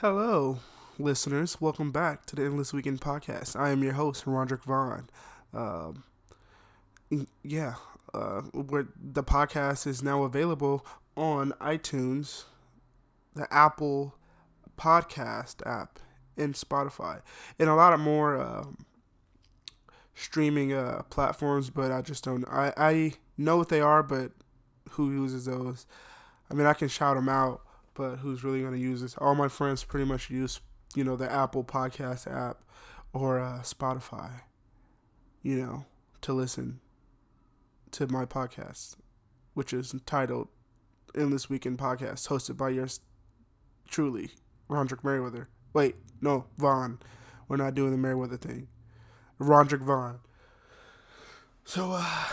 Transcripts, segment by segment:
Hello, listeners. Welcome back to the Endless Weekend Podcast. I am your host, Roderick Vaughn. Um, yeah, uh, the podcast is now available on iTunes, the Apple Podcast app, and Spotify, and a lot of more um, streaming uh, platforms. But I just don't. I I know what they are, but who uses those? I mean, I can shout them out but who's really going to use this? All my friends pretty much use, you know, the Apple Podcast app or uh, Spotify, you know, to listen to my podcast, which is entitled Endless Weekend Podcast, hosted by yours truly, Rondrick Merriweather. Wait, no, Vaughn. We're not doing the Merriweather thing. Rondrick Vaughn. So, uh,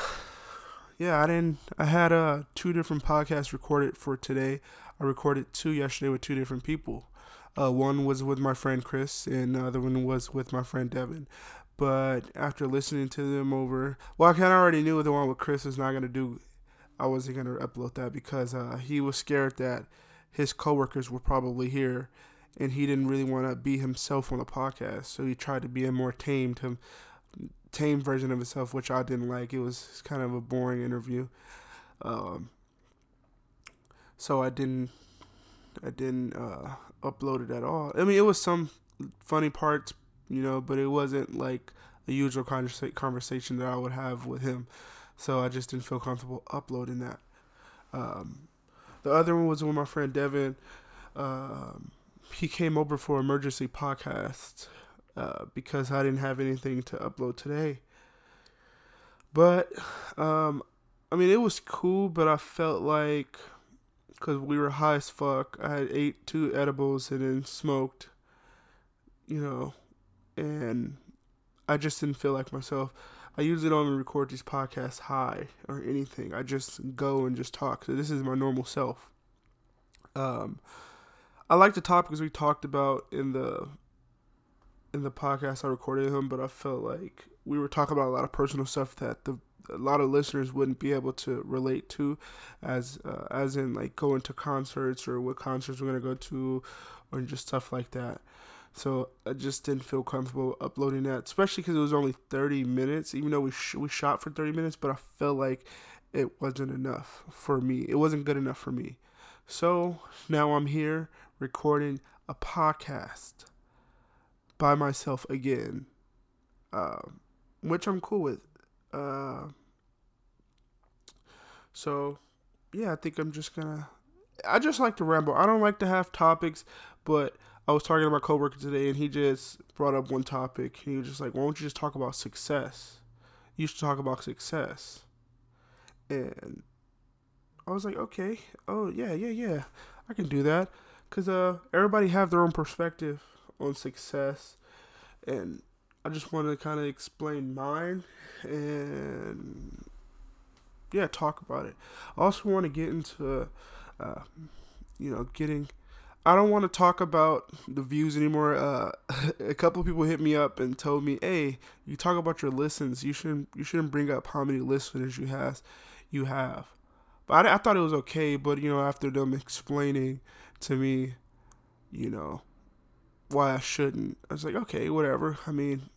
yeah, I didn't. I had uh two different podcasts recorded for today. I recorded two yesterday with two different people. Uh, one was with my friend Chris, and the other one was with my friend Devin. But after listening to them over, well, I kind of already knew the one with Chris was not gonna do. I wasn't gonna upload that because uh, he was scared that his coworkers were probably here, and he didn't really want to be himself on the podcast. So he tried to be a more tamed tame version of himself, which I didn't like. It was kind of a boring interview. Um, so I didn't I didn't uh, upload it at all. I mean, it was some funny parts, you know, but it wasn't like a usual conversation that I would have with him. So I just didn't feel comfortable uploading that. Um, the other one was with my friend Devin. Um, he came over for emergency podcast uh, because I didn't have anything to upload today. But um, I mean, it was cool, but I felt like because we were high as fuck. I had ate two edibles and then smoked, you know, and I just didn't feel like myself. I usually don't record these podcasts high or anything. I just go and just talk. So this is my normal self. Um, I like the topics we talked about in the in the podcast I recorded him, but I felt like we were talking about a lot of personal stuff that the a lot of listeners wouldn't be able to relate to, as uh, as in like going to concerts or what concerts we're gonna go to, or just stuff like that. So I just didn't feel comfortable uploading that, especially because it was only 30 minutes. Even though we sh- we shot for 30 minutes, but I felt like it wasn't enough for me. It wasn't good enough for me. So now I'm here recording a podcast by myself again, uh, which I'm cool with. Uh, so, yeah, I think I'm just gonna. I just like to ramble. I don't like to have topics, but I was talking to my coworker today, and he just brought up one topic. He was just like, "Why don't you just talk about success? You should talk about success." And I was like, "Okay, oh yeah, yeah, yeah, I can do that," because uh, everybody have their own perspective on success, and I just want to kind of explain mine and yeah, talk about it. I also want to get into, uh, you know, getting. I don't want to talk about the views anymore. Uh, a couple people hit me up and told me, "Hey, you talk about your listens. You shouldn't. You shouldn't bring up how many listeners you has, you have." But I, I thought it was okay. But you know, after them explaining to me, you know, why I shouldn't, I was like, okay, whatever. I mean,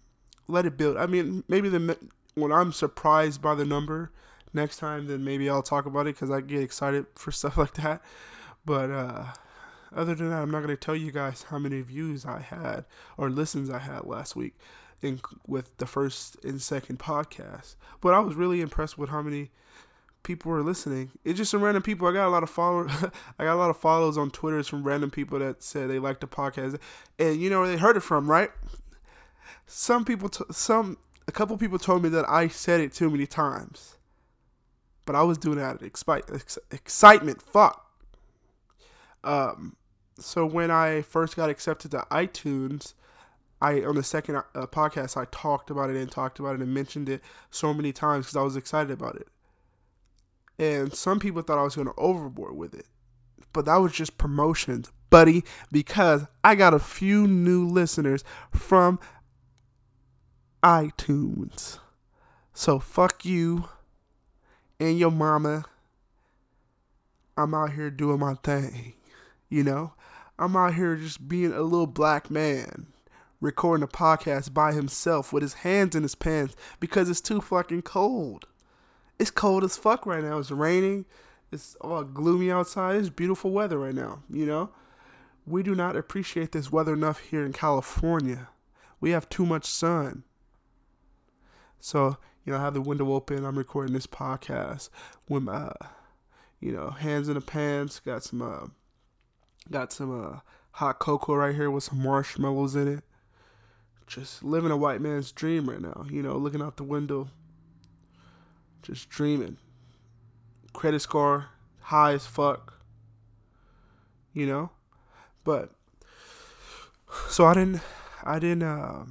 let it build. I mean, maybe the when I'm surprised by the number next time, then maybe I'll talk about it because I get excited for stuff like that. But uh, other than that, I'm not gonna tell you guys how many views I had or listens I had last week in with the first and second podcast. But I was really impressed with how many people were listening. It's just some random people. I got a lot of followers. I got a lot of follows on Twitter from random people that said they liked the podcast, and you know where they heard it from, right? Some people, t- some a couple people told me that I said it too many times, but I was doing it out of expi- excitement. Fuck. Um, so when I first got accepted to iTunes, I on the second uh, podcast I talked about it and talked about it and mentioned it so many times because I was excited about it. And some people thought I was going to overboard with it, but that was just promotions, buddy. Because I got a few new listeners from iTunes. So fuck you and your mama. I'm out here doing my thing, you know? I'm out here just being a little black man recording a podcast by himself with his hands in his pants because it's too fucking cold. It's cold as fuck right now. It's raining. It's all gloomy outside. It's beautiful weather right now, you know? We do not appreciate this weather enough here in California. We have too much sun. So, you know, I have the window open. I'm recording this podcast with my, you know, hands in the pants. Got some, uh, got some uh, hot cocoa right here with some marshmallows in it. Just living a white man's dream right now. You know, looking out the window, just dreaming. Credit score high as fuck. You know, but so I didn't, I didn't uh,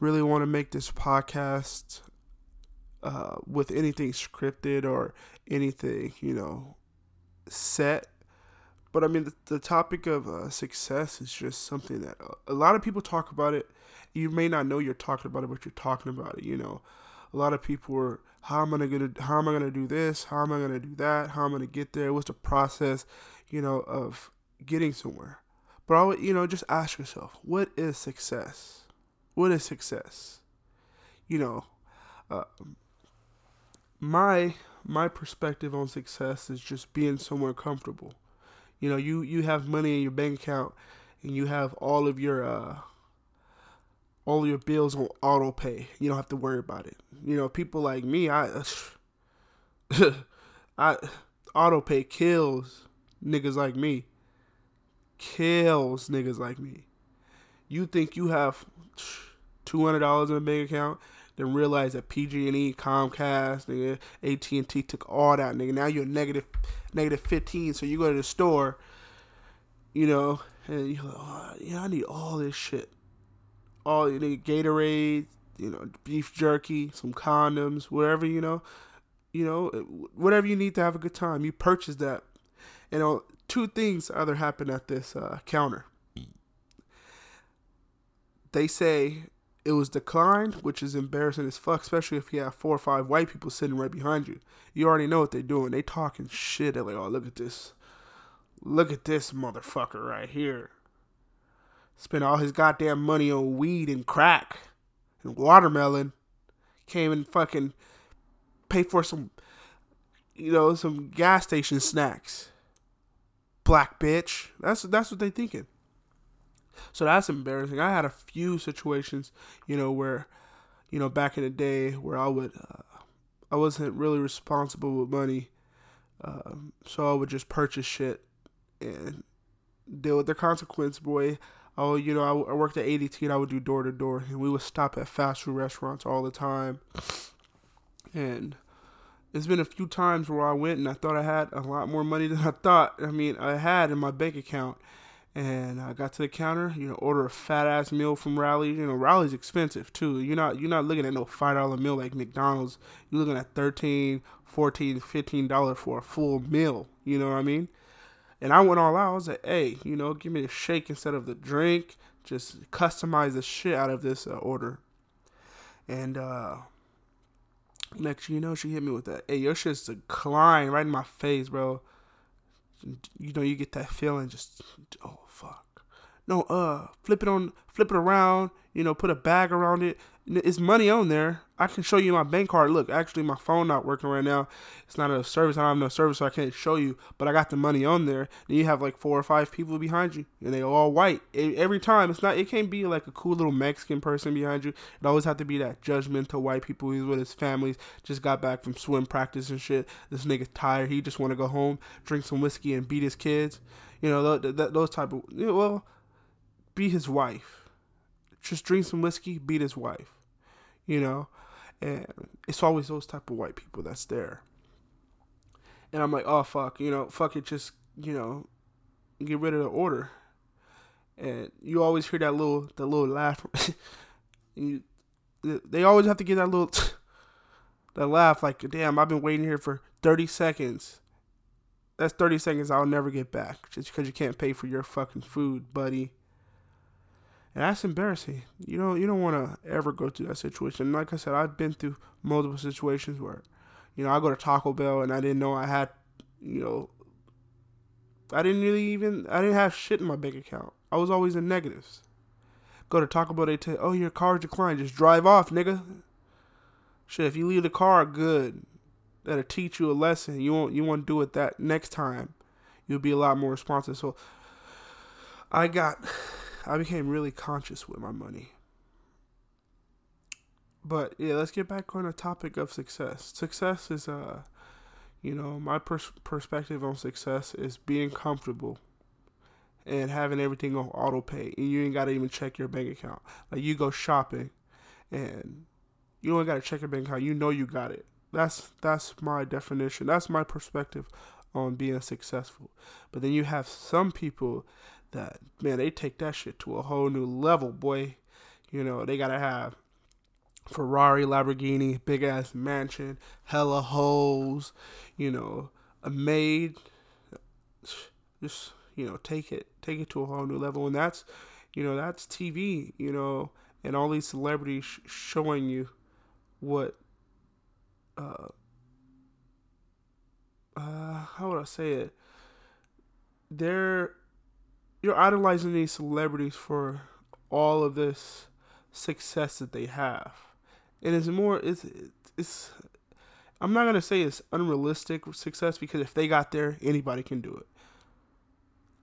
really want to make this podcast uh, with anything scripted or anything, you know, set. But I mean, the, the topic of uh, success is just something that a lot of people talk about it. You may not know you're talking about it, but you're talking about it. You know, a lot of people are, how am I gonna, how am I gonna do this? How am I gonna do that? How am I gonna get there? What's the process, you know, of getting somewhere? But I would, you know, just ask yourself, what is success? What is success? You know, uh, my my perspective on success is just being somewhere comfortable. You know, you you have money in your bank account, and you have all of your uh, all your bills on auto pay. You don't have to worry about it. You know, people like me, I I auto pay kills niggas like me. Kills niggas like me. You think you have two hundred dollars in a bank account then realize that PG&E, Comcast, nigga, AT&T took all that, nigga. Now you're negative, negative 15. So you go to the store, you know, and you're like, oh, yeah, I need all this shit. All you need Gatorade, you know, beef jerky, some condoms, whatever, you know, you know, whatever you need to have a good time. You purchase that. You know, two things either happen at this uh, counter. They say it was declined, which is embarrassing as fuck, especially if you have four or five white people sitting right behind you. You already know what they're doing. They talking shit. They're like, oh, look at this. Look at this motherfucker right here. Spent all his goddamn money on weed and crack and watermelon. Came and fucking pay for some, you know, some gas station snacks. Black bitch. That's that's what they thinking. So that's embarrassing. I had a few situations, you know, where, you know, back in the day where I would, uh, I wasn't really responsible with money. Um, so I would just purchase shit and deal with the consequence, boy. Oh, you know, I, I worked at ADT and I would do door to door, and we would stop at fast food restaurants all the time. And there's been a few times where I went and I thought I had a lot more money than I thought. I mean, I had in my bank account, and I got to the counter, you know, order a fat ass meal from Rally. You know, Rally's expensive too. You're not you're not looking at no five dollar meal like McDonald's. You're looking at 13 14 15 dollars for a full meal. You know what I mean? And I went all out. I was like, hey, you know, give me the shake instead of the drink. Just customize the shit out of this uh, order. And uh next you know, she hit me with that. Hey, your shit's declined right in my face, bro you know, you get that feeling just, oh. No, uh, flip it on, flip it around, you know, put a bag around it. It's money on there. I can show you my bank card. Look, actually, my phone not working right now. It's not a service. I don't have no service, so I can't show you. But I got the money on there. Then you have like four or five people behind you, and they all white. Every time, it's not. It can't be like a cool little Mexican person behind you. It always have to be that judgmental white people. He's with his families. Just got back from swim practice and shit. This nigga tired. He just want to go home, drink some whiskey, and beat his kids. You know, those type of. well, be his wife. Just drink some whiskey, beat his wife you know, and it's always those type of white people that's there. And I'm like, oh fuck, you know, fuck it, just you know, get rid of the order. And you always hear that little, that little laugh. you, they always have to get that little, that laugh. Like, damn, I've been waiting here for 30 seconds. That's 30 seconds I'll never get back just because you can't pay for your fucking food, buddy and that's embarrassing. You don't you don't want to ever go through that situation. Like I said, I've been through multiple situations where, you know, I go to Taco Bell and I didn't know I had, you know, I didn't really even I didn't have shit in my bank account. I was always in negatives. Go to Taco Bell, they tell oh your car declined. Just drive off, nigga. Shit, if you leave the car, good. That'll teach you a lesson. You won't you won't do it that next time. You'll be a lot more responsive. So I got I became really conscious with my money. But yeah, let's get back on the topic of success. Success is uh you know, my pers- perspective on success is being comfortable and having everything on auto pay and you ain't got to even check your bank account. Like you go shopping and you don't got to check your bank account. You know you got it. That's that's my definition. That's my perspective on being successful. But then you have some people that man, they take that shit to a whole new level, boy. You know, they got to have Ferrari, Lamborghini, big ass mansion, hella holes, you know, a maid. Just you know, take it, take it to a whole new level, and that's, you know, that's TV, you know, and all these celebrities sh- showing you what, uh, uh, how would I say it? They're you're idolizing these celebrities for all of this success that they have and it's more it's it's I'm not gonna say it's unrealistic success because if they got there, anybody can do it.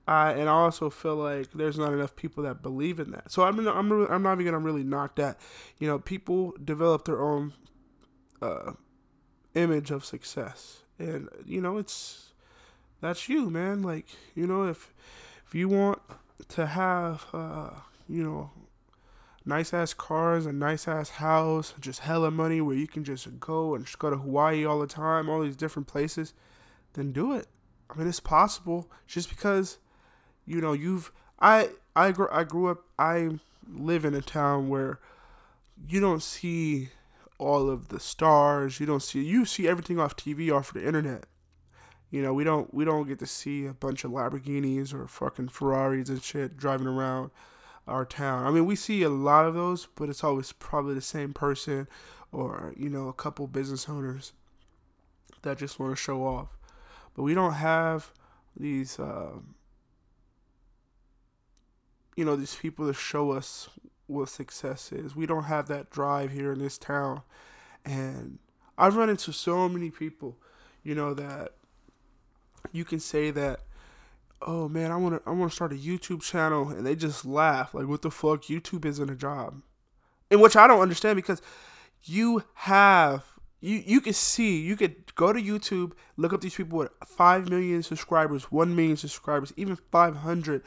I and I also feel like there's not enough people that believe in that. So I'm I'm I'm not even gonna really knock that. You know, people develop their own uh, image of success, and you know it's that's you, man. Like you know if if you want to have uh, you know nice ass cars, a nice ass house, just hella money where you can just go and just go to Hawaii all the time, all these different places, then do it. I mean, it's possible. Just because, you know, you've I I grew I grew up I live in a town where you don't see all of the stars. You don't see you see everything off TV, off the internet. You know, we don't we don't get to see a bunch of Lamborghinis or fucking Ferraris and shit driving around our town. I mean, we see a lot of those, but it's always probably the same person or, you know, a couple business owners that just want to show off. But we don't have these, uh, you know, these people to show us what success is. We don't have that drive here in this town. And I've run into so many people, you know, that you can say that oh man, I want to I want to start a YouTube channel, and they just laugh like, what the fuck? YouTube isn't a job, in which I don't understand because you have you you can see you could go to YouTube, look up these people with five million subscribers, one million subscribers, even five hundred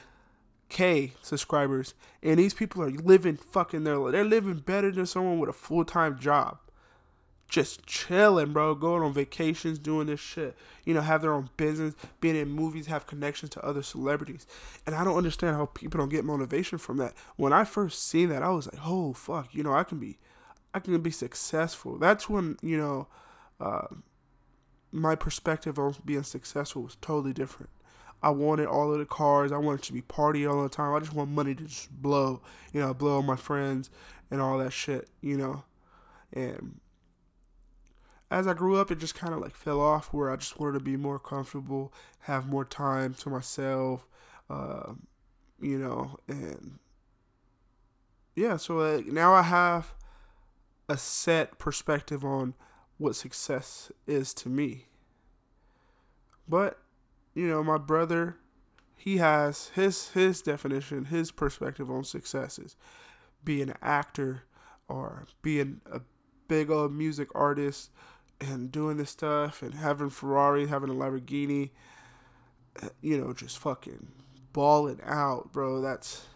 k subscribers, and these people are living fucking their they're living better than someone with a full time job just chilling, bro, going on vacations, doing this shit. You know, have their own business, being in movies, have connections to other celebrities. And I don't understand how people don't get motivation from that. When I first seen that, I was like, oh fuck, you know, I can be, I can be successful. That's when you know, uh, my perspective on being successful was totally different. I wanted all of the cars. I wanted to be party all the time. I just want money to just blow, you know, blow my friends and all that shit, you know, and as I grew up, it just kind of like fell off where I just wanted to be more comfortable, have more time to myself, uh, you know, and yeah, so like now I have a set perspective on what success is to me. But, you know, my brother, he has his his definition, his perspective on success is being an actor or being a big old music artist and doing this stuff and having Ferrari, having a Lamborghini, you know, just fucking balling out, bro. That's,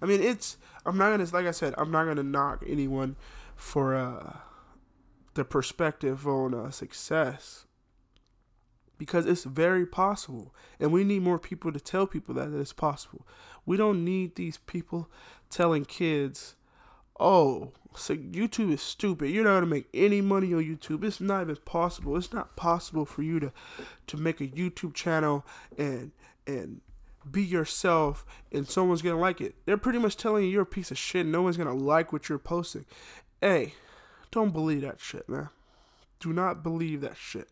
I mean, it's. I'm not gonna, like I said, I'm not gonna knock anyone for uh, the perspective on uh, success because it's very possible, and we need more people to tell people that it's possible. We don't need these people telling kids, "Oh, so YouTube is stupid. You're not gonna make any money on YouTube. It's not even possible. It's not possible for you to to make a YouTube channel and and be yourself and someone's gonna like it. They're pretty much telling you you're a piece of shit. No one's gonna like what you're posting. Hey, don't believe that shit, man. Do not believe that shit.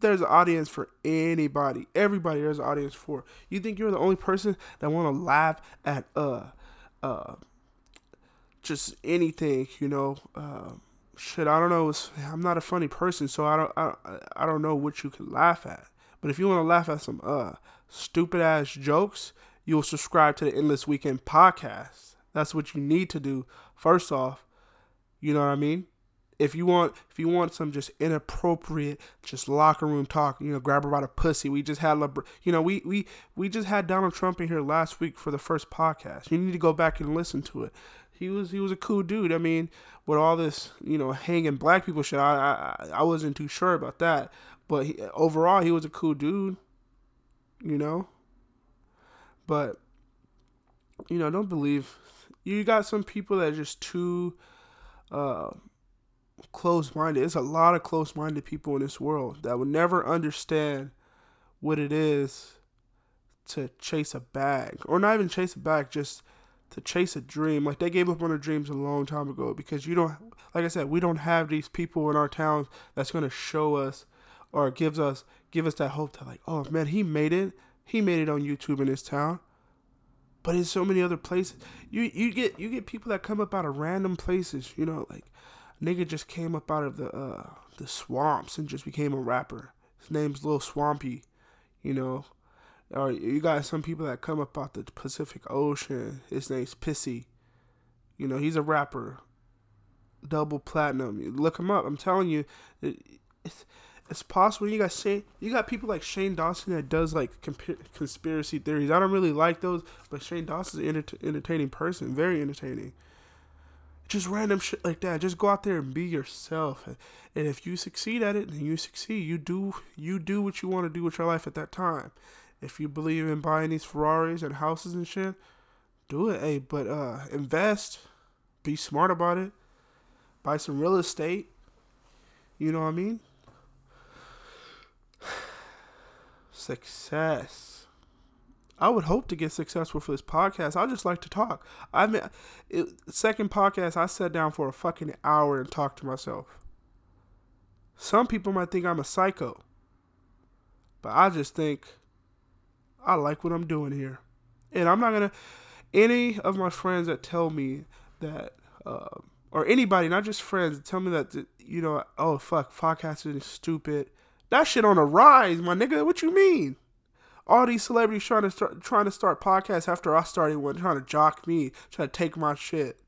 there's an audience for anybody. Everybody there's an audience for. You think you're the only person that want to laugh at uh uh just anything, you know? Uh, shit, I don't know. I'm not a funny person, so I don't I, I don't know what you can laugh at. But if you want to laugh at some uh stupid ass jokes, you'll subscribe to the Endless Weekend podcast. That's what you need to do. First off, you know what I mean? If you want, if you want some just inappropriate, just locker room talk, you know, grab her by the pussy. We just had, you know, we we we just had Donald Trump in here last week for the first podcast. You need to go back and listen to it. He was he was a cool dude. I mean, with all this, you know, hanging black people shit, I I, I wasn't too sure about that. But he, overall, he was a cool dude. You know. But you know, don't believe. You got some people that are just too uh, closed minded. There's a lot of close minded people in this world that would never understand what it is to chase a bag, or not even chase a bag, just to chase a dream. Like they gave up on their dreams a long time ago because you don't, like I said, we don't have these people in our towns that's gonna show us or gives us give us that hope to like, oh man, he made it. He made it on YouTube in his town. But in so many other places, you you get you get people that come up out of random places. You know, like nigga just came up out of the uh, the swamps and just became a rapper. His name's Lil Swampy. You know, or you got some people that come up out the Pacific Ocean. His name's Pissy. You know, he's a rapper. Double platinum. Look him up. I'm telling you, it, it's it's possible. You got Shane, you got people like Shane Dawson that does like comp- conspiracy theories. I don't really like those, but Shane Dawson's an enter- entertaining person, very entertaining. Just random shit like that. Just go out there and be yourself. And if you succeed at it, then you succeed. You do you do what you want to do with your life at that time. If you believe in buying these Ferraris and houses and shit, do it. Hey, but uh, invest. Be smart about it. Buy some real estate. You know what I mean? Success. I would hope to get successful for this podcast. I just like to talk. I mean, it, second podcast, I sat down for a fucking hour and talked to myself. Some people might think I'm a psycho, but I just think I like what I'm doing here, and I'm not gonna. Any of my friends that tell me that, uh, or anybody, not just friends, tell me that you know, oh fuck, podcasting is stupid that shit on the rise, my nigga. What you mean? All these celebrities trying to start trying to start podcasts after I started one, trying to jock me, trying to take my shit.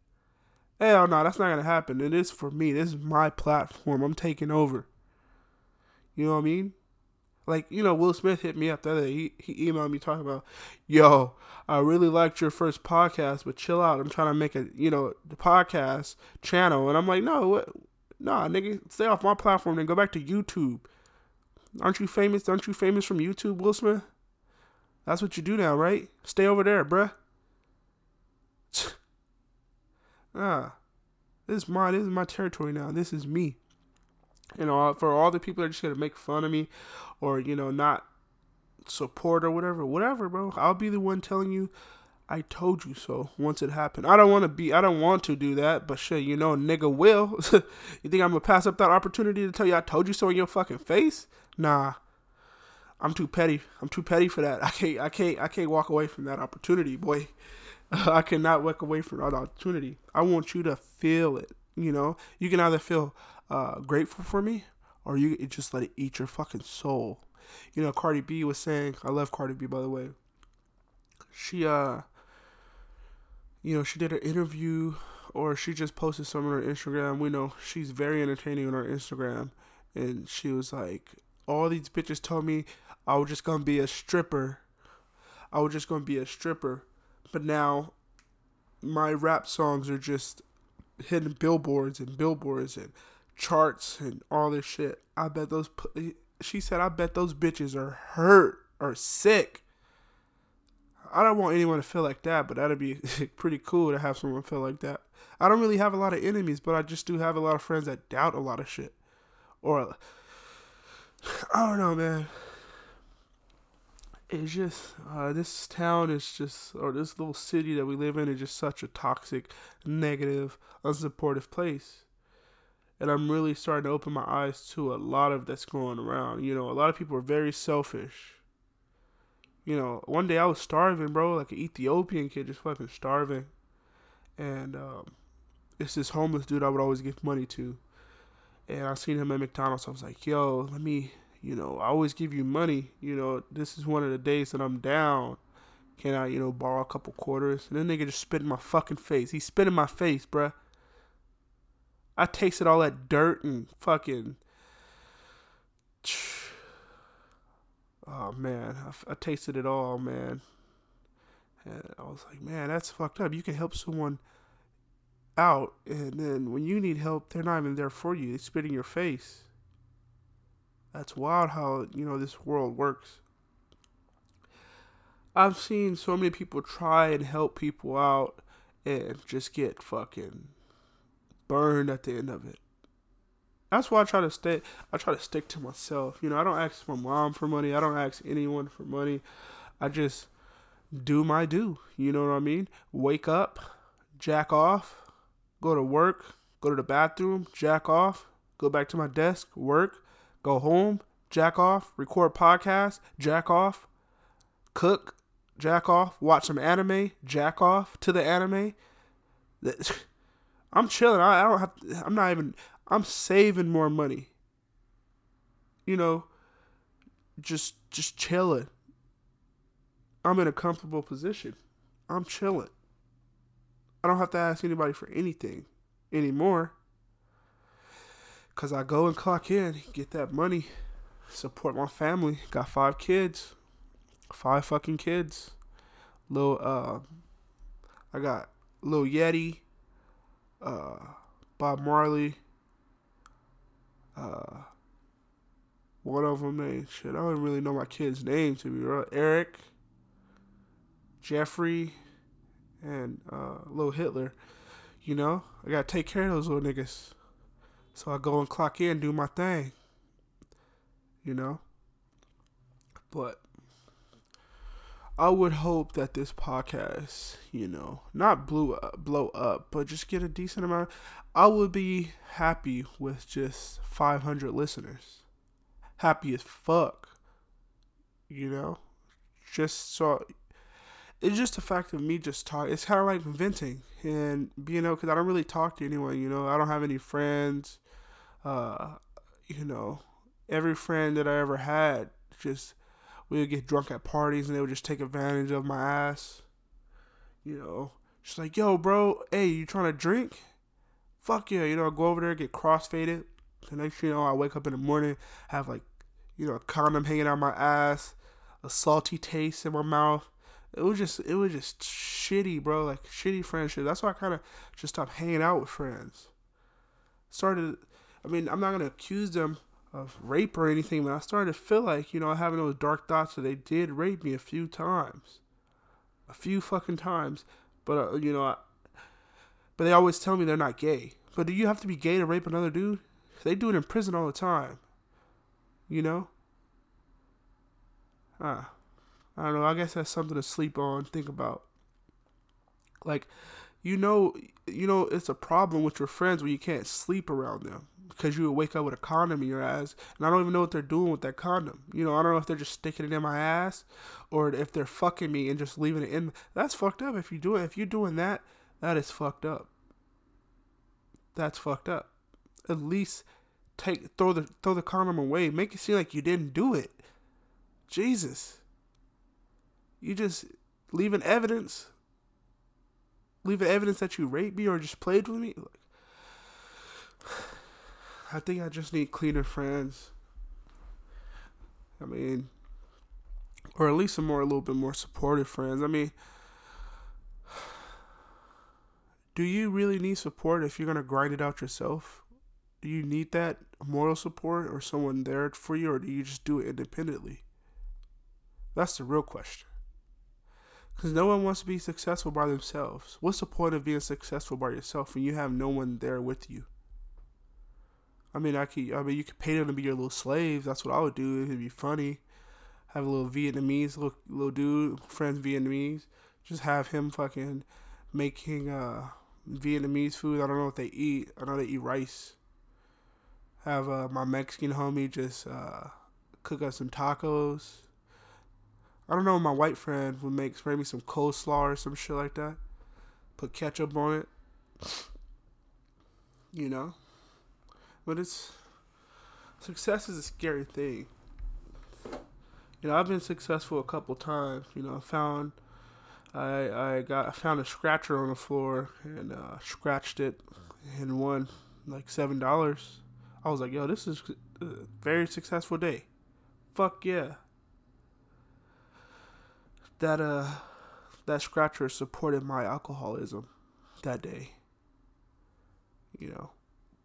Hell no, that's not gonna happen. It is for me. This is my platform. I'm taking over. You know what I mean? Like, you know, Will Smith hit me up the other day. He, he emailed me talking about, yo, I really liked your first podcast, but chill out. I'm trying to make a, you know, the podcast channel. And I'm like, no, what? Nah, nigga, stay off my platform and go back to YouTube. Aren't you famous? Aren't you famous from YouTube, Will Smith? That's what you do now, right? Stay over there, bruh. ah, this is my this is my territory now. This is me. You know, for all the people that are just gonna make fun of me, or you know, not support or whatever, whatever, bro. I'll be the one telling you I told you so once it happened. I don't want to be, I don't want to do that, but shit, you know, nigga will. you think I'm gonna pass up that opportunity to tell you I told you so in your fucking face? Nah. I'm too petty. I'm too petty for that. I can't, I can't, I can't walk away from that opportunity, boy. I cannot walk away from that opportunity. I want you to feel it. You know, you can either feel uh, grateful for me, or you just let it eat your fucking soul. You know, Cardi B was saying, I love Cardi B by the way. She uh you know, she did an interview or she just posted some on her Instagram. We know she's very entertaining on her Instagram. And she was like, All these bitches told me I was just gonna be a stripper. I was just gonna be a stripper. But now my rap songs are just hitting billboards and billboards and charts and all this shit. I bet those she said I bet those bitches are hurt or sick I don't want anyone to feel like that, but that'd be pretty cool to have someone feel like that. I don't really have a lot of enemies, but I just do have a lot of friends that doubt a lot of shit. Or I don't know, man. It's just uh, this town is just, or this little city that we live in is just such a toxic, negative, unsupportive place. And I'm really starting to open my eyes to a lot of that's going around. You know, a lot of people are very selfish. You know, one day I was starving, bro, like an Ethiopian kid, just fucking starving, and um, it's this homeless dude I would always give money to, and I seen him at McDonald's. I was like, yo, let me, you know, I always give you money. You know, this is one of the days that I'm down. Can I, you know, borrow a couple quarters? And then nigga just spit in my fucking face. He spit in my face, bruh. I tasted all that dirt and mm. fucking. Oh man, I, I tasted it all, man. And I was like, man, that's fucked up. You can help someone out, and then when you need help, they're not even there for you. They spit in your face. That's wild how, you know, this world works. I've seen so many people try and help people out and just get fucking burned at the end of it. That's why I try to stay. I try to stick to myself. You know, I don't ask my mom for money. I don't ask anyone for money. I just do my do. You know what I mean? Wake up, jack off, go to work, go to the bathroom, jack off, go back to my desk, work, go home, jack off, record podcast, jack off, cook, jack off, watch some anime, jack off to the anime. I'm chilling. I, I don't have. I'm not even. I'm saving more money. You know, just just chilling. I'm in a comfortable position. I'm chilling. I don't have to ask anybody for anything anymore. Cause I go and clock in, get that money, support my family. Got five kids, five fucking kids. Little uh, I got little Yeti, uh, Bob Marley. Uh, one of them named shit. I don't really know my kid's name to be real. Eric, Jeffrey, and uh, little Hitler. You know, I gotta take care of those little niggas. So I go and clock in, do my thing. You know, but I would hope that this podcast, you know, not blew up, blow up, but just get a decent amount. I would be happy with just 500 listeners. Happy as fuck. You know, just so it's just the fact of me just talk. It's kind of like venting and you know, because I don't really talk to anyone. You know, I don't have any friends. Uh, you know, every friend that I ever had just we would get drunk at parties and they would just take advantage of my ass. You know, she's like, yo, bro, hey, you trying to drink? Fuck yeah, you know, I go over there, get crossfaded. The next you know, I wake up in the morning, have like, you know, a condom hanging out my ass, a salty taste in my mouth. It was just, it was just shitty, bro. Like shitty friendship. That's why I kind of just stopped hanging out with friends. Started, I mean, I'm not gonna accuse them of rape or anything, but I started to feel like, you know, having those dark thoughts that they did rape me a few times. A few fucking times. But, uh, you know, I, but they always tell me they're not gay. But do you have to be gay to rape another dude? They do it in prison all the time. You know? Ah. I don't know. I guess that's something to sleep on, think about. Like, you know, you know, it's a problem with your friends when you can't sleep around them because you would wake up with a condom in your ass, and I don't even know what they're doing with that condom. You know, I don't know if they're just sticking it in my ass, or if they're fucking me and just leaving it in. That's fucked up. If you do it, if you're doing that, that is fucked up. That's fucked up. At least take throw the throw the condom away. Make it seem like you didn't do it. Jesus. You just leaving evidence. Leaving evidence that you raped me or just played with me. Like, I think I just need cleaner friends. I mean, or at least some more, a little bit more supportive friends. I mean, do you really need support if you're gonna grind it out yourself? Do you need that moral support or someone there for you, or do you just do it independently? That's the real question. Because no one wants to be successful by themselves. What's the point of being successful by yourself when you have no one there with you? I mean, I could. I mean, you could pay them to be your little slaves. That's what I would do. It'd be funny. Have a little Vietnamese little little dude, friends Vietnamese. Just have him fucking making uh Vietnamese food. I don't know what they eat. I know they eat rice. have uh, my Mexican homie just uh, cook up some tacos. I don't know. My white friend would make maybe some coleslaw or some shit like that. Put ketchup on it. You know, but it's success is a scary thing. You know, I've been successful a couple times. You know, I found I I got I found a scratcher on the floor and uh, scratched it and won like seven dollars. I was like, yo, this is a very successful day. Fuck yeah. That uh that scratcher supported my alcoholism that day. You know.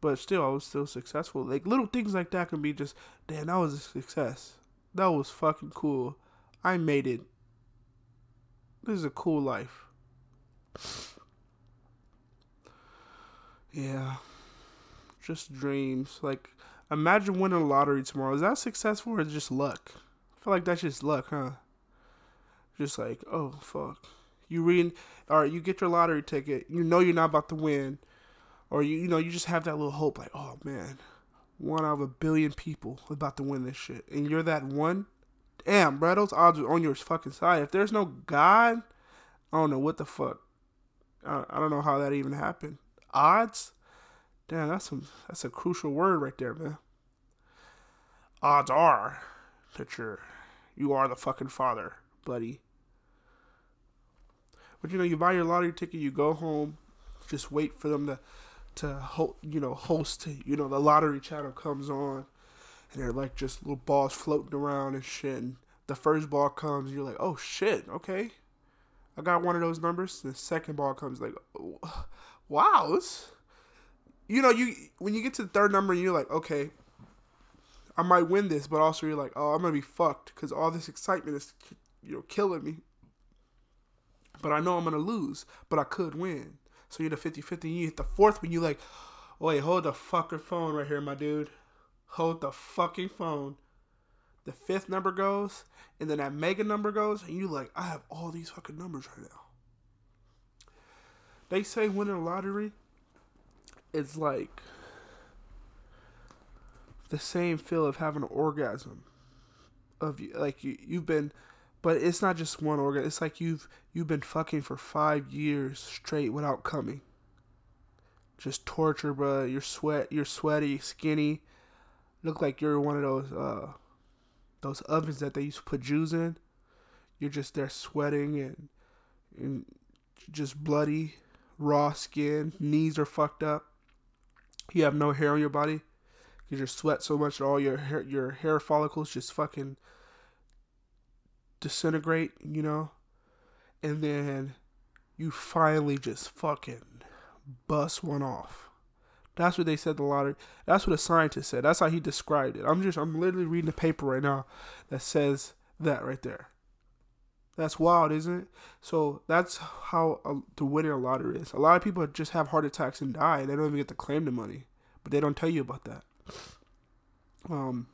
But still I was still successful. Like little things like that can be just damn that was a success. That was fucking cool. I made it. This is a cool life. Yeah. Just dreams. Like, imagine winning a lottery tomorrow. Is that successful or is it just luck? I feel like that's just luck, huh? Just like, oh, fuck. You read, or you get your lottery ticket. You know you're not about to win. Or, you, you know, you just have that little hope, like, oh, man. One out of a billion people about to win this shit. And you're that one. Damn, bro, those odds are on your fucking side. If there's no God, I don't know what the fuck. I, I don't know how that even happened. Odds? Damn, that's some that's a crucial word right there, man. Odds are that you're you are the fucking father, buddy. But you know, you buy your lottery ticket, you go home, just wait for them to to ho- you know host. You know, the lottery channel comes on, and they're like just little balls floating around and shit. And the first ball comes, you're like, oh shit, okay, I got one of those numbers. The second ball comes, like, wow, this, you know, you when you get to the third number, you're like, okay, I might win this, but also you're like, oh, I'm gonna be fucked because all this excitement is, you know, killing me. But I know I'm gonna lose, but I could win. So you're the 50-50. You hit the fourth one, you like, wait, hold the fucking phone right here, my dude. Hold the fucking phone. The fifth number goes, and then that mega number goes, and you like, I have all these fucking numbers right now. They say winning a lottery is like the same feel of having an orgasm. Of like you, you've been, but it's not just one organ. It's like you've you've been fucking for five years straight without coming. Just torture, bro. You're sweat. You're sweaty, skinny. Look like you're one of those uh, those ovens that they used to put Jews in. You're just there sweating and and just bloody, raw skin. Knees are fucked up. You have no hair on your body because you sweat so much all your hair, your hair follicles just fucking disintegrate, you know? And then you finally just fucking bust one off. That's what they said the lottery. That's what a scientist said. That's how he described it. I'm just I'm literally reading a paper right now that says that right there. That's wild, isn't it? So that's how a, the winning a lottery is. A lot of people just have heart attacks and die. They don't even get to claim the money, but they don't tell you about that. Um,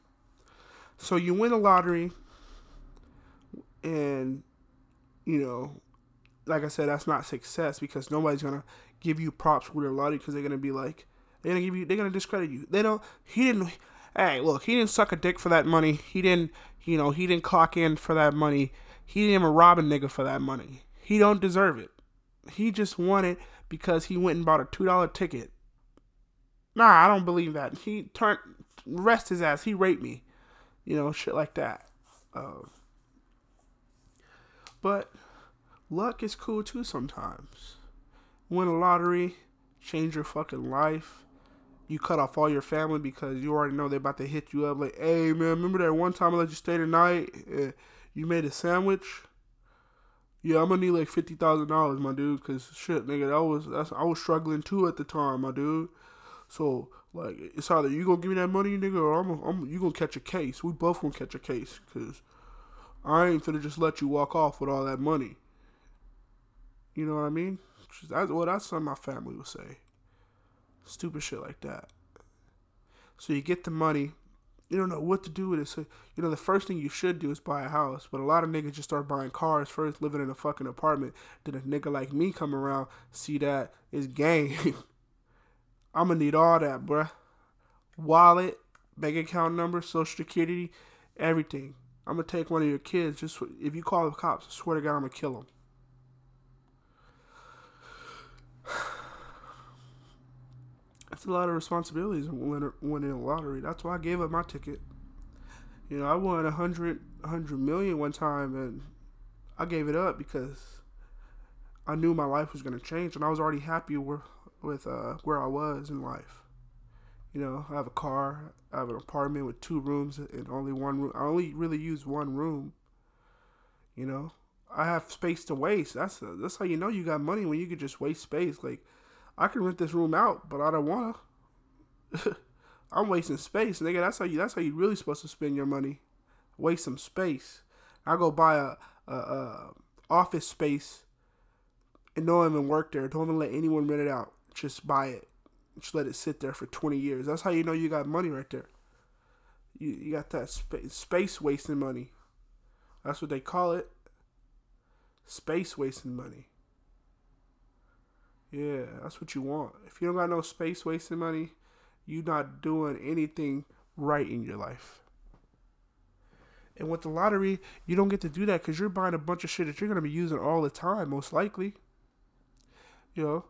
so you win a lottery, and you know, like I said, that's not success because nobody's gonna give you props for their lottery because they're gonna be like, they're gonna give you, they're gonna discredit you. They don't. He didn't. Hey, look, he didn't suck a dick for that money. He didn't, you know, he didn't clock in for that money. He didn't even rob a nigga for that money. He don't deserve it. He just won it because he went and bought a two dollar ticket. Nah, I don't believe that. He turned rest his ass. He raped me, you know, shit like that. Uh, but luck is cool too sometimes. Win a lottery, change your fucking life. You cut off all your family because you already know they're about to hit you up. Like, hey man, remember that one time I let you stay tonight? night? You made a sandwich. Yeah, I'm gonna need like fifty thousand dollars, my dude. Cause shit, nigga, that was that's I was struggling too at the time, my dude. So like, it's either you gonna give me that money, nigga, or I'm, I'm you gonna catch a case. We both gonna catch a case, cause I ain't finna just let you walk off with all that money. You know what I mean? That's well, that's what my family would say. Stupid shit like that. So you get the money, you don't know what to do with it. So you know the first thing you should do is buy a house. But a lot of niggas just start buying cars first, living in a fucking apartment. Then a nigga like me come around, see that it's game. I'm gonna need all that, bruh. wallet, bank account number, social security, everything. I'm gonna take one of your kids. Just if you call the cops, I swear to God, I'm gonna kill them. That's a lot of responsibilities when winning a lottery. That's why I gave up my ticket. You know, I won a hundred, hundred million one time, and I gave it up because I knew my life was gonna change, and I was already happy with with uh, where I was in life. You know, I have a car, I have an apartment with two rooms and only one room. I only really use one room. You know, I have space to waste. That's that's how you know you got money when you could just waste space. Like, I can rent this room out, but I don't wanna. I'm wasting space, nigga. That's how you. That's how you really supposed to spend your money. Waste some space. I go buy a, a, a office space and don't even work there. Don't even let anyone rent it out. Just buy it. Just let it sit there for 20 years. That's how you know you got money right there. You, you got that space, space wasting money. That's what they call it. Space wasting money. Yeah, that's what you want. If you don't got no space wasting money, you not doing anything right in your life. And with the lottery, you don't get to do that because you're buying a bunch of shit that you're gonna be using all the time, most likely. You know,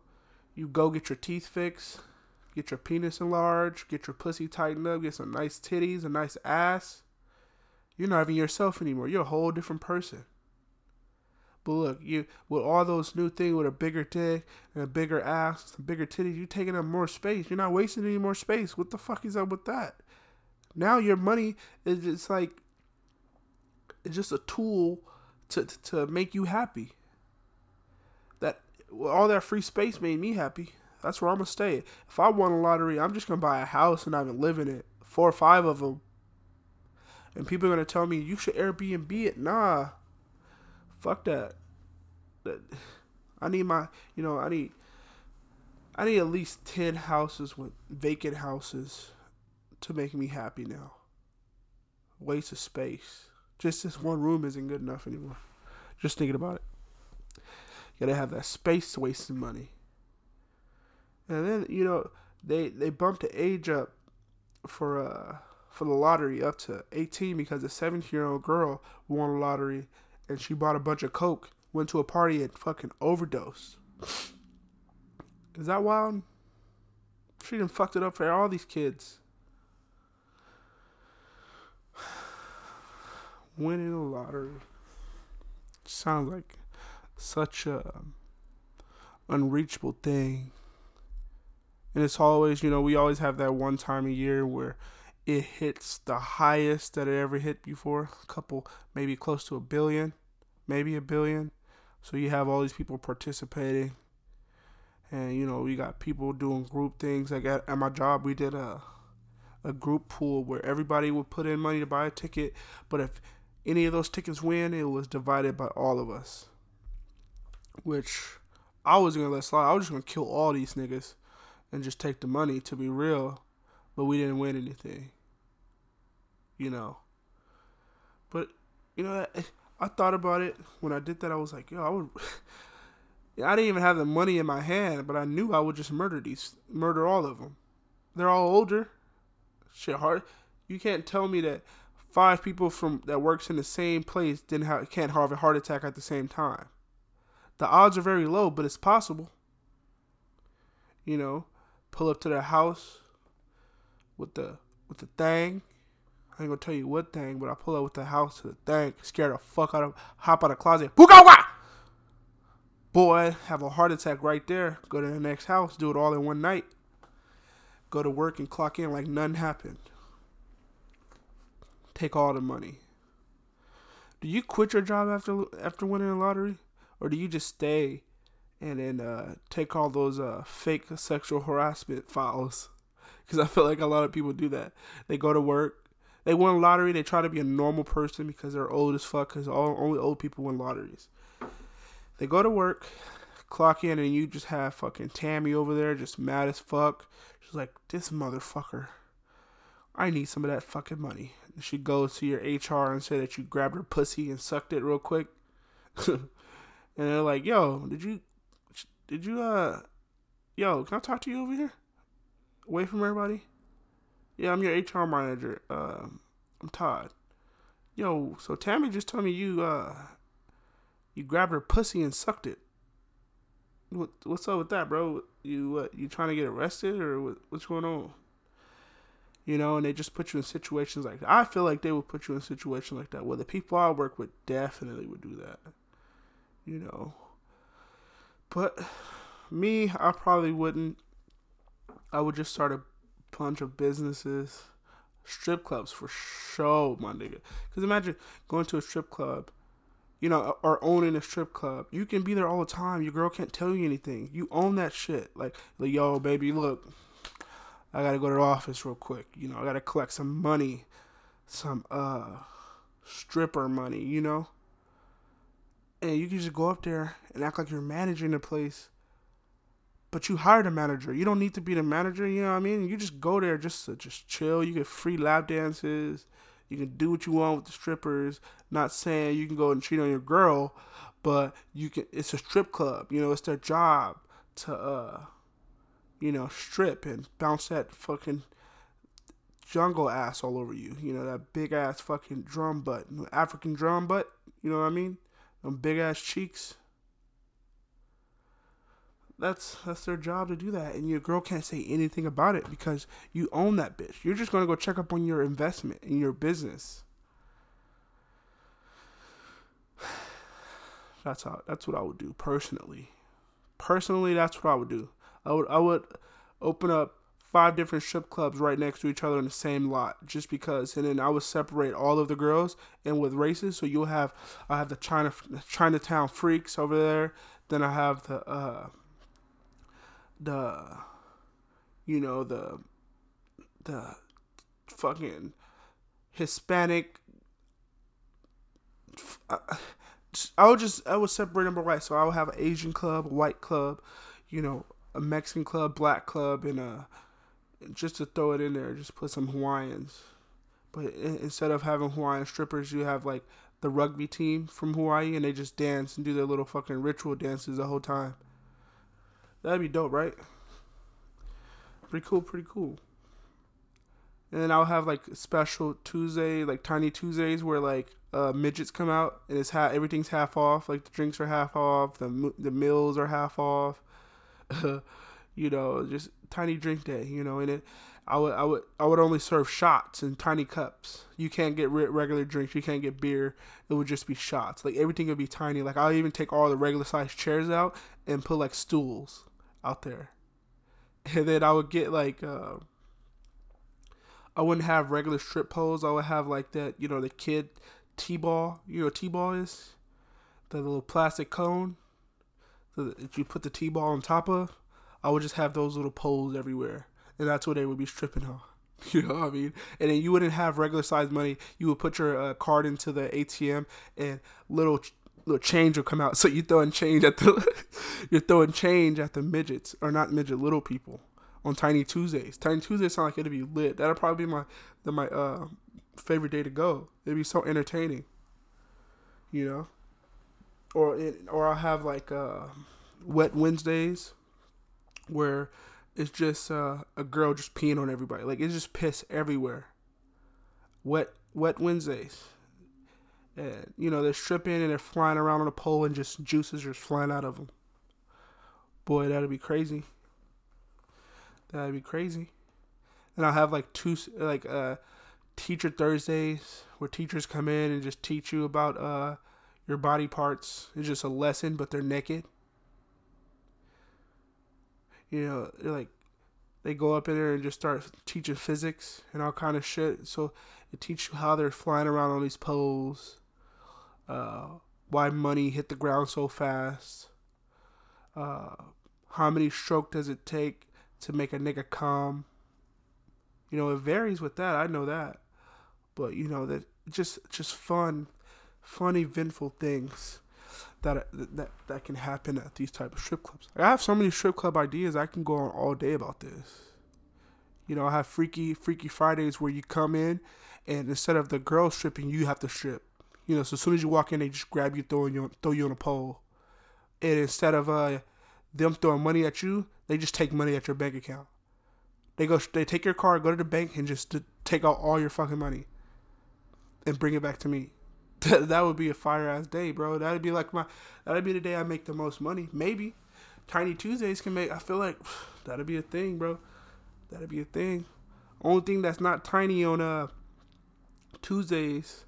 you go get your teeth fixed, get your penis enlarged, get your pussy tightened up, get some nice titties, a nice ass. You're not even yourself anymore. You're a whole different person. But look, you with all those new things with a bigger dick and a bigger ass, some bigger titties, you're taking up more space. You're not wasting any more space. What the fuck is up with that? Now your money is just like it's just a tool to to make you happy. That all that free space made me happy. That's where I'm gonna stay. If I won a lottery, I'm just gonna buy a house and not even live in it. Four or five of them. And people are gonna tell me you should Airbnb it. Nah, fuck that. I need my, you know, I need, I need at least ten houses with vacant houses to make me happy now. Waste of space. Just this one room isn't good enough anymore. Just thinking about it. You gotta have that space wasting money. And then you know they they bumped the age up for uh for the lottery up to 18 because a 17 year old girl won a lottery and she bought a bunch of coke, went to a party and fucking overdosed. Is that wild? She done fucked it up for all these kids. Winning a lottery sounds like such a unreachable thing. And it's always, you know, we always have that one time a year where it hits the highest that it ever hit before. A couple, maybe close to a billion, maybe a billion. So you have all these people participating. And, you know, we got people doing group things. Like at, at my job, we did a, a group pool where everybody would put in money to buy a ticket. But if any of those tickets win, it was divided by all of us. Which I was to let slide. I was just to kill all these niggas and just take the money to be real. But we didn't win anything you know. But you know, I, I thought about it when I did that. I was like, yo, I would. I didn't even have the money in my hand, but I knew I would just murder these, murder all of them. They're all older. Shit, hard. You can't tell me that five people from that works in the same place didn't have can't have a heart attack at the same time. The odds are very low, but it's possible. You know, pull up to their house with the with the thing, I ain't gonna tell you what thing, but I pull up with the house to the thing, scare the fuck out of, hop out of the closet, Boogawa! Boy, have a heart attack right there. Go to the next house, do it all in one night. Go to work and clock in like nothing happened. Take all the money. Do you quit your job after after winning the lottery, or do you just stay and then uh, take all those uh, fake sexual harassment files? Because I feel like a lot of people do that. They go to work, they win lottery. They try to be a normal person because they're old as fuck. Because all only old people win lotteries. They go to work, clock in, and you just have fucking Tammy over there, just mad as fuck. She's like, "This motherfucker, I need some of that fucking money." She goes to your HR and say that you grabbed her pussy and sucked it real quick. and they're like, "Yo, did you, did you, uh, yo, can I talk to you over here, away from everybody?" Yeah, I'm your HR manager. Uh, I'm Todd. Yo, so Tammy just told me you uh you grabbed her pussy and sucked it. What what's up with that, bro? You what? You trying to get arrested or what, what's going on? You know, and they just put you in situations like that. I feel like they would put you in situations like that. Well, the people I work with definitely would do that. You know, but me, I probably wouldn't. I would just start a bunch of businesses, strip clubs for sure, my nigga. Because imagine going to a strip club you know, or owning a strip club. You can be there all the time. Your girl can't tell you anything. You own that shit. Like, like yo, baby, look, I gotta go to the office real quick. You know, I gotta collect some money, some uh stripper money. You know, and you can just go up there and act like you're managing the place. But you hired a manager. You don't need to be the manager. You know what I mean? You just go there just to just chill. You get free lap dances you can do what you want with the strippers. Not saying you can go and cheat on your girl, but you can. It's a strip club. You know, it's their job to, uh, you know, strip and bounce that fucking jungle ass all over you. You know, that big ass fucking drum butt, African drum butt. You know what I mean? Them big ass cheeks. That's that's their job to do that and your girl can't say anything about it because you own that bitch. You're just to go check up on your investment in your business. That's how that's what i would do personally. Personally that's what i would do. I would i would open up five different strip clubs right next to each other in the same lot just because and then i would separate all of the girls and with races so you'll have i have the china chinatown freaks over there then i have the uh the you know the the fucking Hispanic. I would just I would separate them by white. So I would have an Asian club, a white club, you know, a Mexican club, black club, and a just to throw it in there, just put some Hawaiians. But instead of having Hawaiian strippers, you have like the rugby team from Hawaii, and they just dance and do their little fucking ritual dances the whole time. That'd be dope, right? Pretty cool, pretty cool. And then I'll have like special Tuesday, like tiny Tuesdays where like uh, midgets come out and it's half everything's half off. Like the drinks are half off, the the meals are half off. you know, just tiny drink day. You know, and it. I would I would I would only serve shots in tiny cups. You can't get regular drinks. You can't get beer. It would just be shots. Like everything would be tiny. Like I'll even take all the regular sized chairs out and put like stools out there. And then I would get like uh, I wouldn't have regular strip poles. I would have like that, you know, the kid T ball. You know T ball is? The little plastic cone that you put the T ball on top of. I would just have those little poles everywhere. And that's what they would be stripping on. You know what I mean? And then you wouldn't have regular size money. You would put your uh, card into the ATM and little little change will come out. So you throwing change at the you're throwing change at the midgets or not midget little people on Tiny Tuesdays. Tiny Tuesdays sound like it'd be lit. That'll probably be my the, my uh favorite day to go. It'd be so entertaining. You know, or it, or I'll have like uh, wet Wednesdays where it's just uh, a girl just peeing on everybody. Like it's just piss everywhere. Wet wet Wednesdays. And, you know, they're stripping and they're flying around on a pole and just juices just flying out of them. Boy, that'd be crazy. That'd be crazy. And I'll have like two, like, uh, teacher Thursdays where teachers come in and just teach you about, uh, your body parts. It's just a lesson, but they're naked. You know, like, they go up in there and just start teaching physics and all kind of shit. So it teaches you how they're flying around on these poles uh, why money hit the ground so fast, uh, how many stroke does it take to make a nigga come. You know, it varies with that. I know that, but you know that just just fun, fun eventful things that that that can happen at these type of strip clubs. I have so many strip club ideas. I can go on all day about this. You know, I have freaky freaky Fridays where you come in, and instead of the girl stripping, you have to strip. You know, so as soon as you walk in, they just grab you, throw you, throw you on a pole, and instead of uh, them throwing money at you, they just take money at your bank account. They go, they take your car, go to the bank, and just take out all your fucking money, and bring it back to me. That would be a fire ass day, bro. That'd be like my, that'd be the day I make the most money. Maybe, Tiny Tuesdays can make. I feel like that'd be a thing, bro. That'd be a thing. Only thing that's not tiny on uh Tuesdays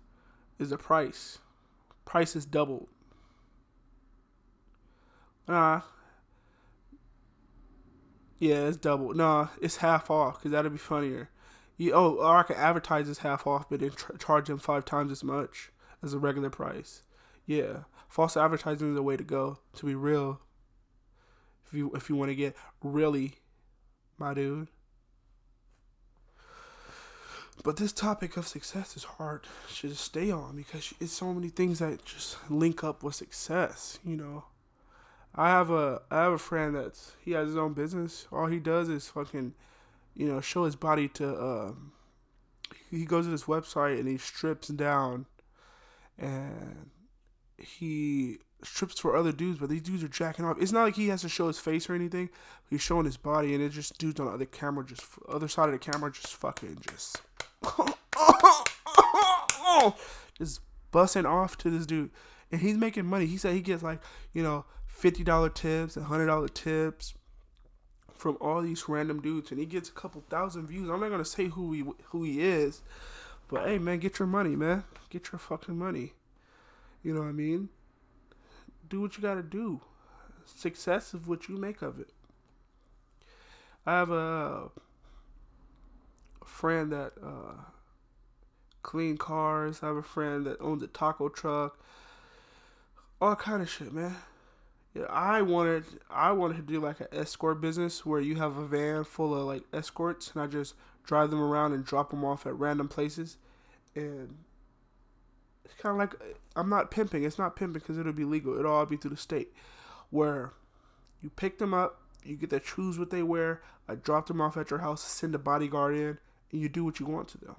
is the price. Price is doubled. Nah. Yeah, it's double. Nah, it's half off because that'd be funnier. You, oh, or I could advertise as half off, but then tra- charge them five times as much as a regular price. Yeah, false advertising is the way to go. To be real, if you if you want to get really, my dude. But this topic of success is hard to just stay on because it's so many things that just link up with success. You know, I have a I have a friend that's he has his own business. All he does is fucking, you know, show his body to. Um, he goes to this website and he strips down, and he strips for other dudes, but these dudes are jacking off. It's not like he has to show his face or anything. He's showing his body, and it's just dudes on the other camera, just other side of the camera, just fucking just, just busting off to this dude, and he's making money. He said he gets like you know fifty dollar tips and hundred dollar tips from all these random dudes, and he gets a couple thousand views. I'm not gonna say who he who he is, but hey man, get your money, man. Get your fucking money. You know what I mean? Do what you gotta do. Success is what you make of it. I have a friend that uh, clean cars. I have a friend that owns a taco truck. All kind of shit, man. Yeah, I wanted I wanted to do like an escort business where you have a van full of like escorts and I just drive them around and drop them off at random places, and it's kind of like I'm not pimping. It's not pimping because it'll be legal. It'll all be through the state, where you pick them up, you get to choose what they wear. I drop them off at your house, send a bodyguard in, and you do what you want to them.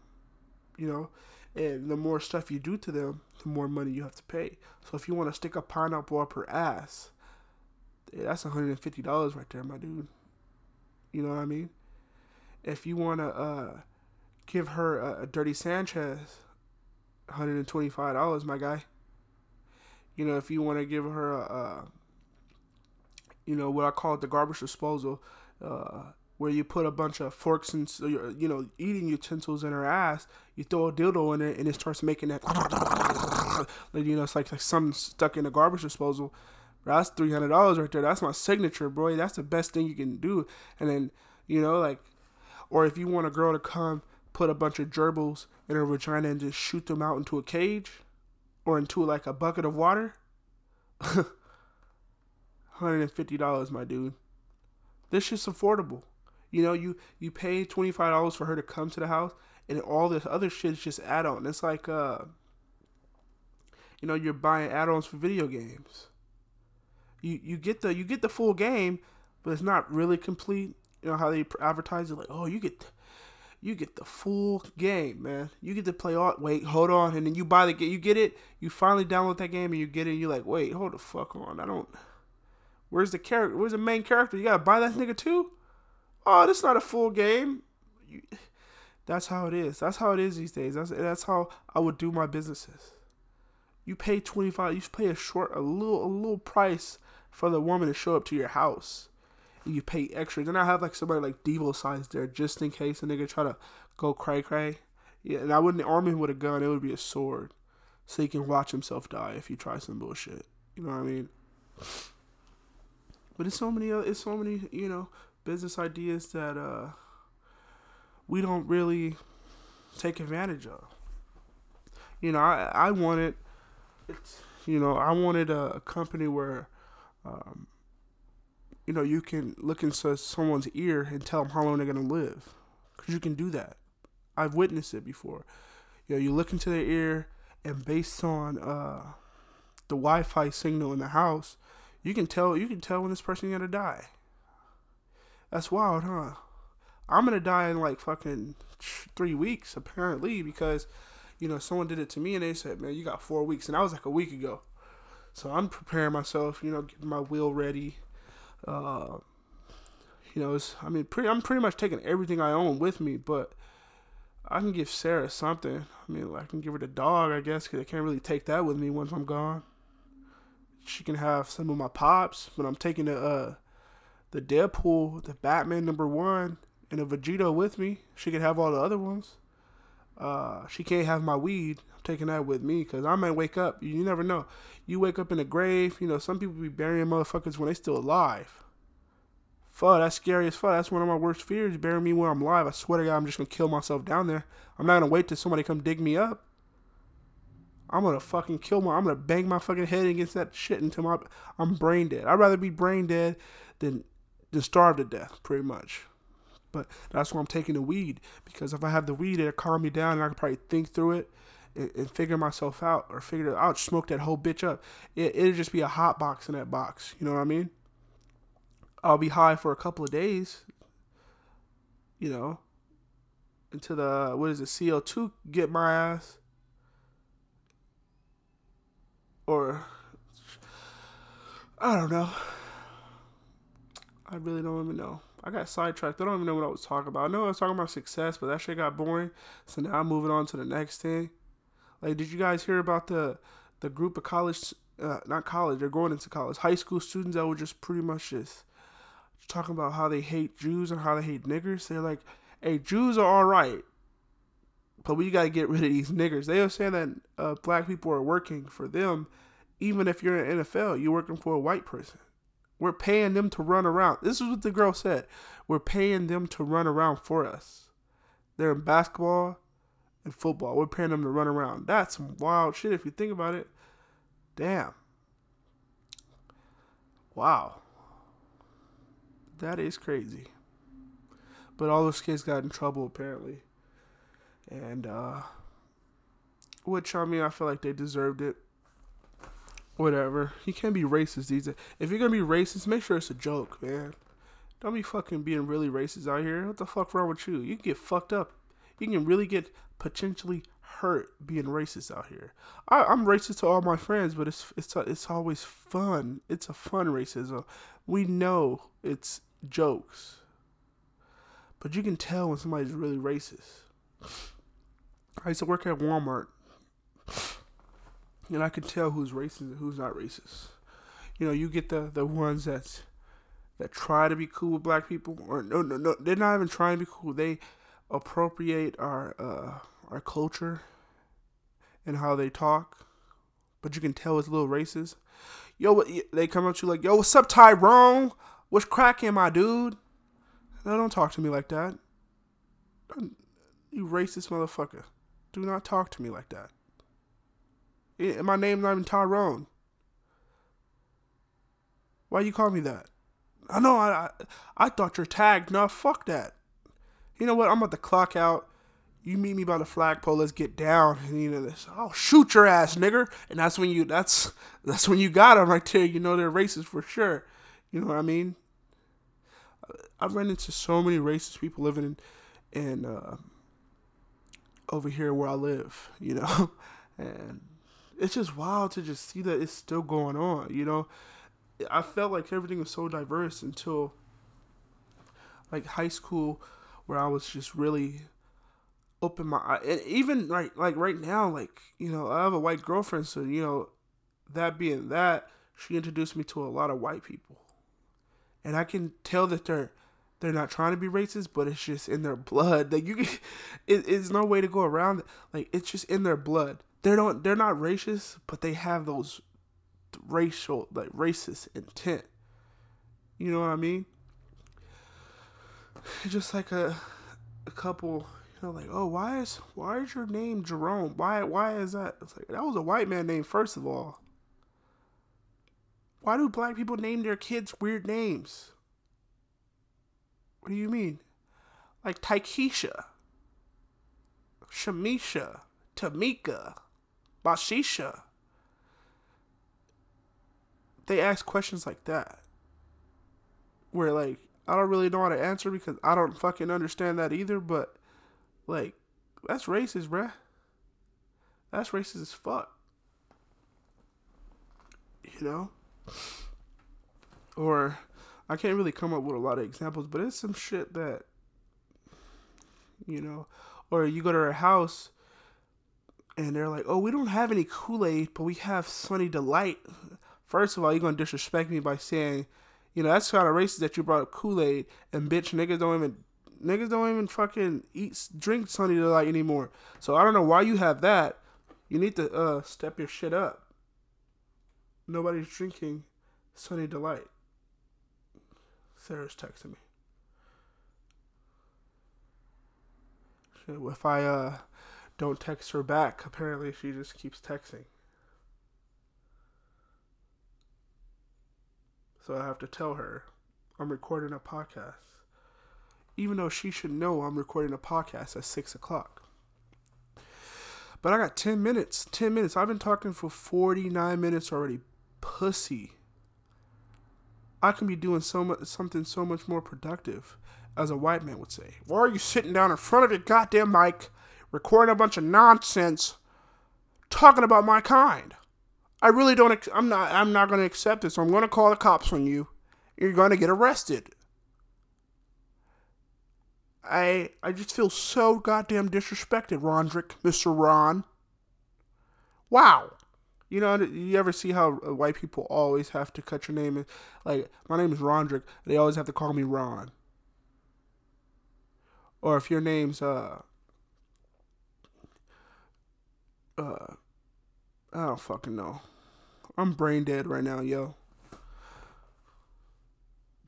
You know, and the more stuff you do to them, the more money you have to pay. So if you want to stick a pineapple up her ass, that's $150 right there, my dude. You know what I mean? If you want to uh, give her a, a Dirty Sanchez, $125, my guy. You know, if you want to give her a, a, you know, what I call it the garbage disposal, uh, where you put a bunch of forks and you know eating utensils in her ass. You throw a dildo in it and it starts making that. like, you know, it's like, like something stuck in a garbage disposal. That's three hundred dollars right there. That's my signature, bro. That's the best thing you can do. And then, you know, like, or if you want a girl to come put a bunch of gerbils in her vagina and just shoot them out into a cage, or into like a bucket of water. Hundred and fifty dollars, my dude. This shit's affordable. You know, you you pay twenty five dollars for her to come to the house, and all this other shit is just add on. It's like uh, you know, you're buying add ons for video games you you get the you get the full game, but it's not really complete. You know how they advertise it like, oh, you get you get the full game, man. You get to play all. Wait, hold on, and then you buy the game. You get it. You finally download that game, and you get it. And you're like, wait, hold the fuck on. I don't. Where's the character? Where's the main character? You gotta buy that nigga too. Oh, that's not a full game. You, that's how it is. That's how it is these days. That's that's how I would do my businesses. You pay twenty five. You pay a short, a little, a little price for the woman to show up to your house. You pay extra. Then I have like somebody like Devo size there just in case a nigga try to go cray cray. Yeah, and I wouldn't arm him with a gun, it would be a sword. So he can watch himself die if he tries some bullshit. You know what I mean? But it's so many it's so many, you know, business ideas that uh we don't really take advantage of. You know, I I wanted it's you know, I wanted a, a company where um, you know, you can look into someone's ear and tell them how long they're gonna live, because you can do that. I've witnessed it before. You know, you look into their ear, and based on uh, the Wi-Fi signal in the house, you can tell you can tell when this person's gonna die. That's wild, huh? I'm gonna die in like fucking three weeks apparently because, you know, someone did it to me and they said, man, you got four weeks, and that was like a week ago. So I'm preparing myself, you know, getting my will ready. Uh, You know, I mean, pretty. I'm pretty much taking everything I own with me, but I can give Sarah something. I mean, I can give her the dog, I guess, because I can't really take that with me once I'm gone. She can have some of my pops, but I'm taking the uh, the Deadpool, the Batman number one, and a Vegeta with me. She can have all the other ones. Uh, she can't have my weed. I'm taking that with me because I might wake up. You never know. You wake up in a grave. You know, some people be burying motherfuckers when they still alive. Fuck, that's scary as fuck. That's one of my worst fears. Bury me where I'm alive. I swear to God, I'm just gonna kill myself down there. I'm not gonna wait till somebody come dig me up. I'm gonna fucking kill my. I'm gonna bang my fucking head against that shit until my I'm brain dead. I'd rather be brain dead than than starve to death, pretty much. But that's why I'm taking the weed because if I have the weed, it'll calm me down and I can probably think through it and, and figure myself out or figure it out. Smoke that whole bitch up. It, it'll just be a hot box in that box. You know what I mean? I'll be high for a couple of days. You know, until the what is it CO two get my ass or I don't know. I really don't even know. I got sidetracked. I don't even know what I was talking about. I know I was talking about success, but that shit got boring. So now I'm moving on to the next thing. Like, did you guys hear about the the group of college, uh, not college, they're going into college, high school students that were just pretty much just talking about how they hate Jews and how they hate niggers. They're like, hey, Jews are all right, but we got to get rid of these niggers. They are saying that uh, black people are working for them, even if you're in NFL, you're working for a white person. We're paying them to run around. This is what the girl said. We're paying them to run around for us. They're in basketball and football. We're paying them to run around. That's some wild shit if you think about it. Damn. Wow. That is crazy. But all those kids got in trouble apparently. And uh which I mean I feel like they deserved it whatever. You can't be racist these days. If you're gonna be racist, make sure it's a joke, man. Don't be fucking being really racist out here. What the fuck wrong with you? You can get fucked up. You can really get potentially hurt being racist out here. I, I'm racist to all my friends, but it's it's it's always fun. It's a fun racism. We know it's jokes, but you can tell when somebody's really racist. I used to work at Walmart and I can tell who's racist and who's not racist. You know, you get the the ones that that try to be cool with black people, or no, no, no, they're not even trying to be cool. They appropriate our uh, our culture and how they talk, but you can tell it's a little racist. Yo, they come up to you like, "Yo, what's up, Tyrone? What's cracking, my dude?" No, don't talk to me like that. You racist motherfucker. Do not talk to me like that. My name's not even Tyrone. Why you call me that? I know I, I I thought you're tagged. No, fuck that. You know what? I'm about to clock out. You meet me by the flagpole. Let's get down. And you know this. I'll shoot your ass, nigger. And that's when you. That's that's when you got them right there. You know they're racist for sure. You know what I mean? I've run into so many racist people living in, in uh, over here where I live. You know, and it's just wild to just see that it's still going on. You know, I felt like everything was so diverse until like high school, where I was just really open my eye. And even like like right now, like you know, I have a white girlfriend, so you know, that being that, she introduced me to a lot of white people, and I can tell that they're they're not trying to be racist, but it's just in their blood. Like you, can, it, it's no way to go around it. Like it's just in their blood they don't they're not racist, but they have those racial like racist intent. You know what I mean? Just like a a couple, you know, like, oh, why is why is your name Jerome? Why why is that? It's like that was a white man name first of all. Why do black people name their kids weird names? What do you mean? Like Taikisha, Shamisha, Tamika. Bashisha. They ask questions like that. Where, like, I don't really know how to answer because I don't fucking understand that either, but, like, that's racist, bruh. That's racist as fuck. You know? Or I can't really come up with a lot of examples, but it's some shit that you know, or you go to her house and they're like, "Oh, we don't have any Kool Aid, but we have Sunny Delight." First of all, you're gonna disrespect me by saying, you know, that's kind of racist that you brought Kool Aid and bitch niggas don't even niggas don't even fucking eat drink Sunny Delight anymore. So I don't know why you have that. You need to uh step your shit up. Nobody's drinking Sunny Delight. Sarah's texting me. If I uh don't text her back, apparently she just keeps texting. So I have to tell her I'm recording a podcast. Even though she should know I'm recording a podcast at 6 o'clock. But I got 10 minutes. 10 minutes. I've been talking for 49 minutes already. Pussy. I can be doing so much, something so much more productive, as a white man would say. Why are you sitting down in front of your goddamn mic, recording a bunch of nonsense, talking about my kind? I really don't. I'm not. I'm not going to accept this. I'm going to call the cops on you. You're going to get arrested. I I just feel so goddamn disrespected, Rondrick, Mr. Ron. Wow. You know, you ever see how uh, white people always have to cut your name? Like, my name is Rondrick. They always have to call me Ron. Or if your name's, uh, uh, I don't fucking know. I'm brain dead right now, yo.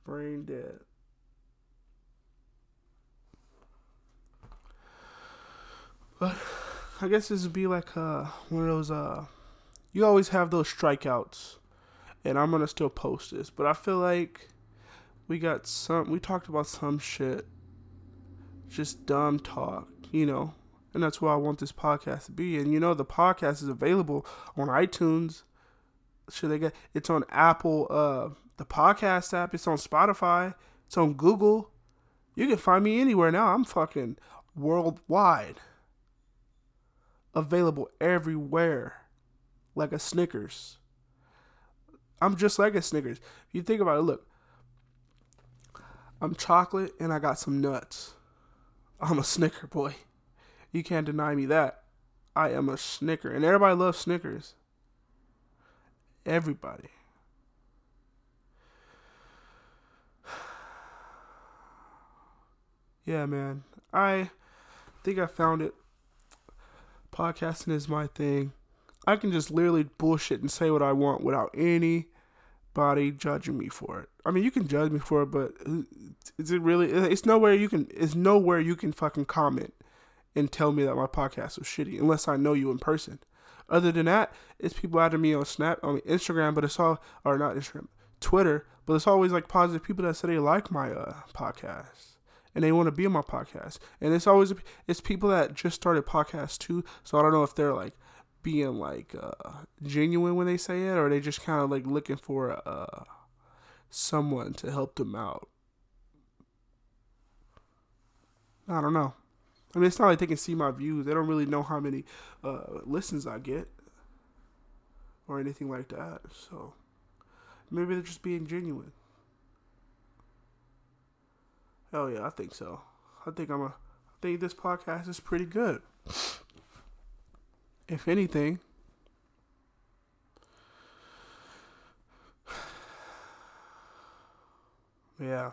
Brain dead. But I guess this would be like uh, one of those uh you always have those strikeouts. And I'm gonna still post this, but I feel like we got some we talked about some shit. Just dumb talk, you know. And that's what I want this podcast to be. And you know the podcast is available on iTunes. Should they get it's on Apple uh the podcast app, it's on Spotify, it's on Google. You can find me anywhere now. I'm fucking worldwide available everywhere, like a Snickers. I'm just like a Snickers. If you think about it, look, I'm chocolate and I got some nuts. I'm a Snicker boy. You can't deny me that. I am a Snicker, and everybody loves Snickers. Everybody. Yeah, man. I think I found it podcasting is my thing. I can just literally bullshit and say what I want without anybody judging me for it. I mean, you can judge me for it, but is it really? It's nowhere you can. It's nowhere you can fucking comment and tell me that my podcast was shitty unless I know you in person. Other than that, it's people adding me on Snap, on Instagram, but it's all or not Instagram, Twitter, but it's always like positive people that say they like my uh, podcast and they want to be on my podcast. And it's always it's people that just started podcasts too. So I don't know if they're like being like uh, genuine when they say it, or they just kind of like looking for uh, someone to help them out. I don't know. I mean, it's not like they can see my views. They don't really know how many uh, listens I get or anything like that. So maybe they're just being genuine. Hell yeah, I think so. I think I'm a. I think this podcast is pretty good. If anything. Yeah.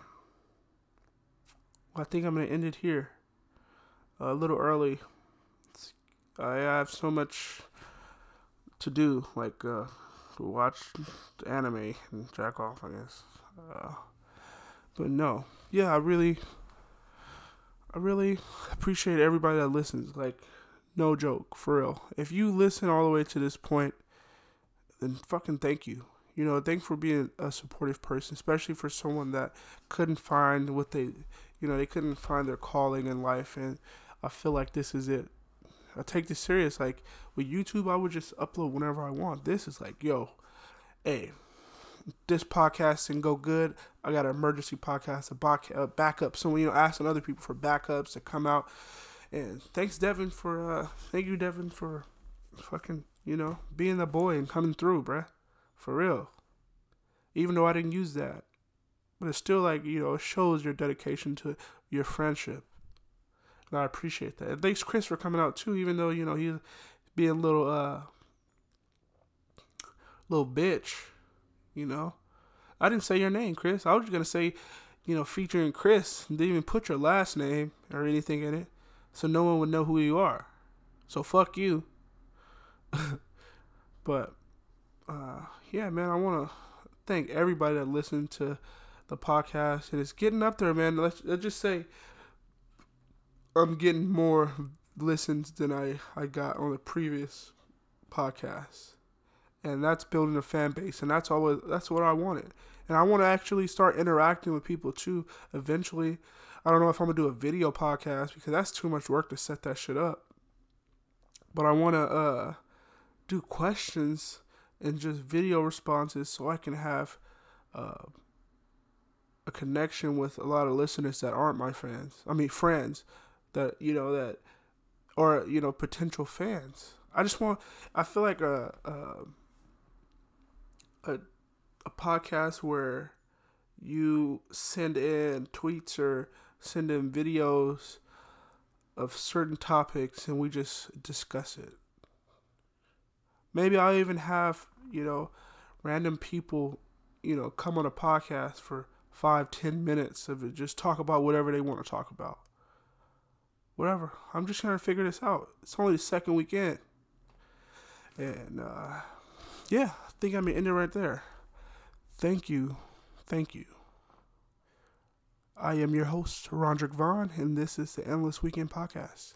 Well, I think I'm gonna end it here. A little early. I have so much to do, like uh, watch anime and jack off, I guess. Uh, but no, yeah, I really, I really appreciate everybody that listens. Like, no joke, for real. If you listen all the way to this point, then fucking thank you. You know, thanks for being a supportive person, especially for someone that couldn't find what they, you know, they couldn't find their calling in life. And I feel like this is it. I take this serious. Like with YouTube, I would just upload whenever I want. This is like, yo, hey, this podcast can go good. I got an emergency podcast, a, back, a backup. So when you know, asking other people for backups to come out. And thanks, Devin, for uh, thank you, Devin, for fucking you know being the boy and coming through, bruh. For real. Even though I didn't use that, but it's still like you know it shows your dedication to your friendship, and I appreciate that. And thanks Chris for coming out too, even though you know he's being a little uh little bitch, you know. I didn't say your name, Chris. I was just gonna say, you know, featuring Chris. Didn't even put your last name or anything in it, so no one would know who you are. So fuck you. but uh, yeah, man, I want to thank everybody that listened to the podcast, and it's getting up there, man. Let's, let's just say I'm getting more listens than I I got on the previous podcast and that's building a fan base and that's always that's what I wanted. And I want to actually start interacting with people too eventually. I don't know if I'm going to do a video podcast because that's too much work to set that shit up. But I want to uh do questions and just video responses so I can have uh, a connection with a lot of listeners that aren't my fans. I mean friends that you know that or you know potential fans. I just want I feel like a, a a a podcast where you send in tweets or send in videos of certain topics and we just discuss it. Maybe I'll even have, you know, random people, you know, come on a podcast for five, ten minutes of it, just talk about whatever they want to talk about. Whatever. I'm just trying to figure this out. It's only the second weekend. And uh yeah, I think I'm gonna end it right there. Thank you. Thank you. I am your host, Rondrick Vaughn, and this is the Endless Weekend Podcast.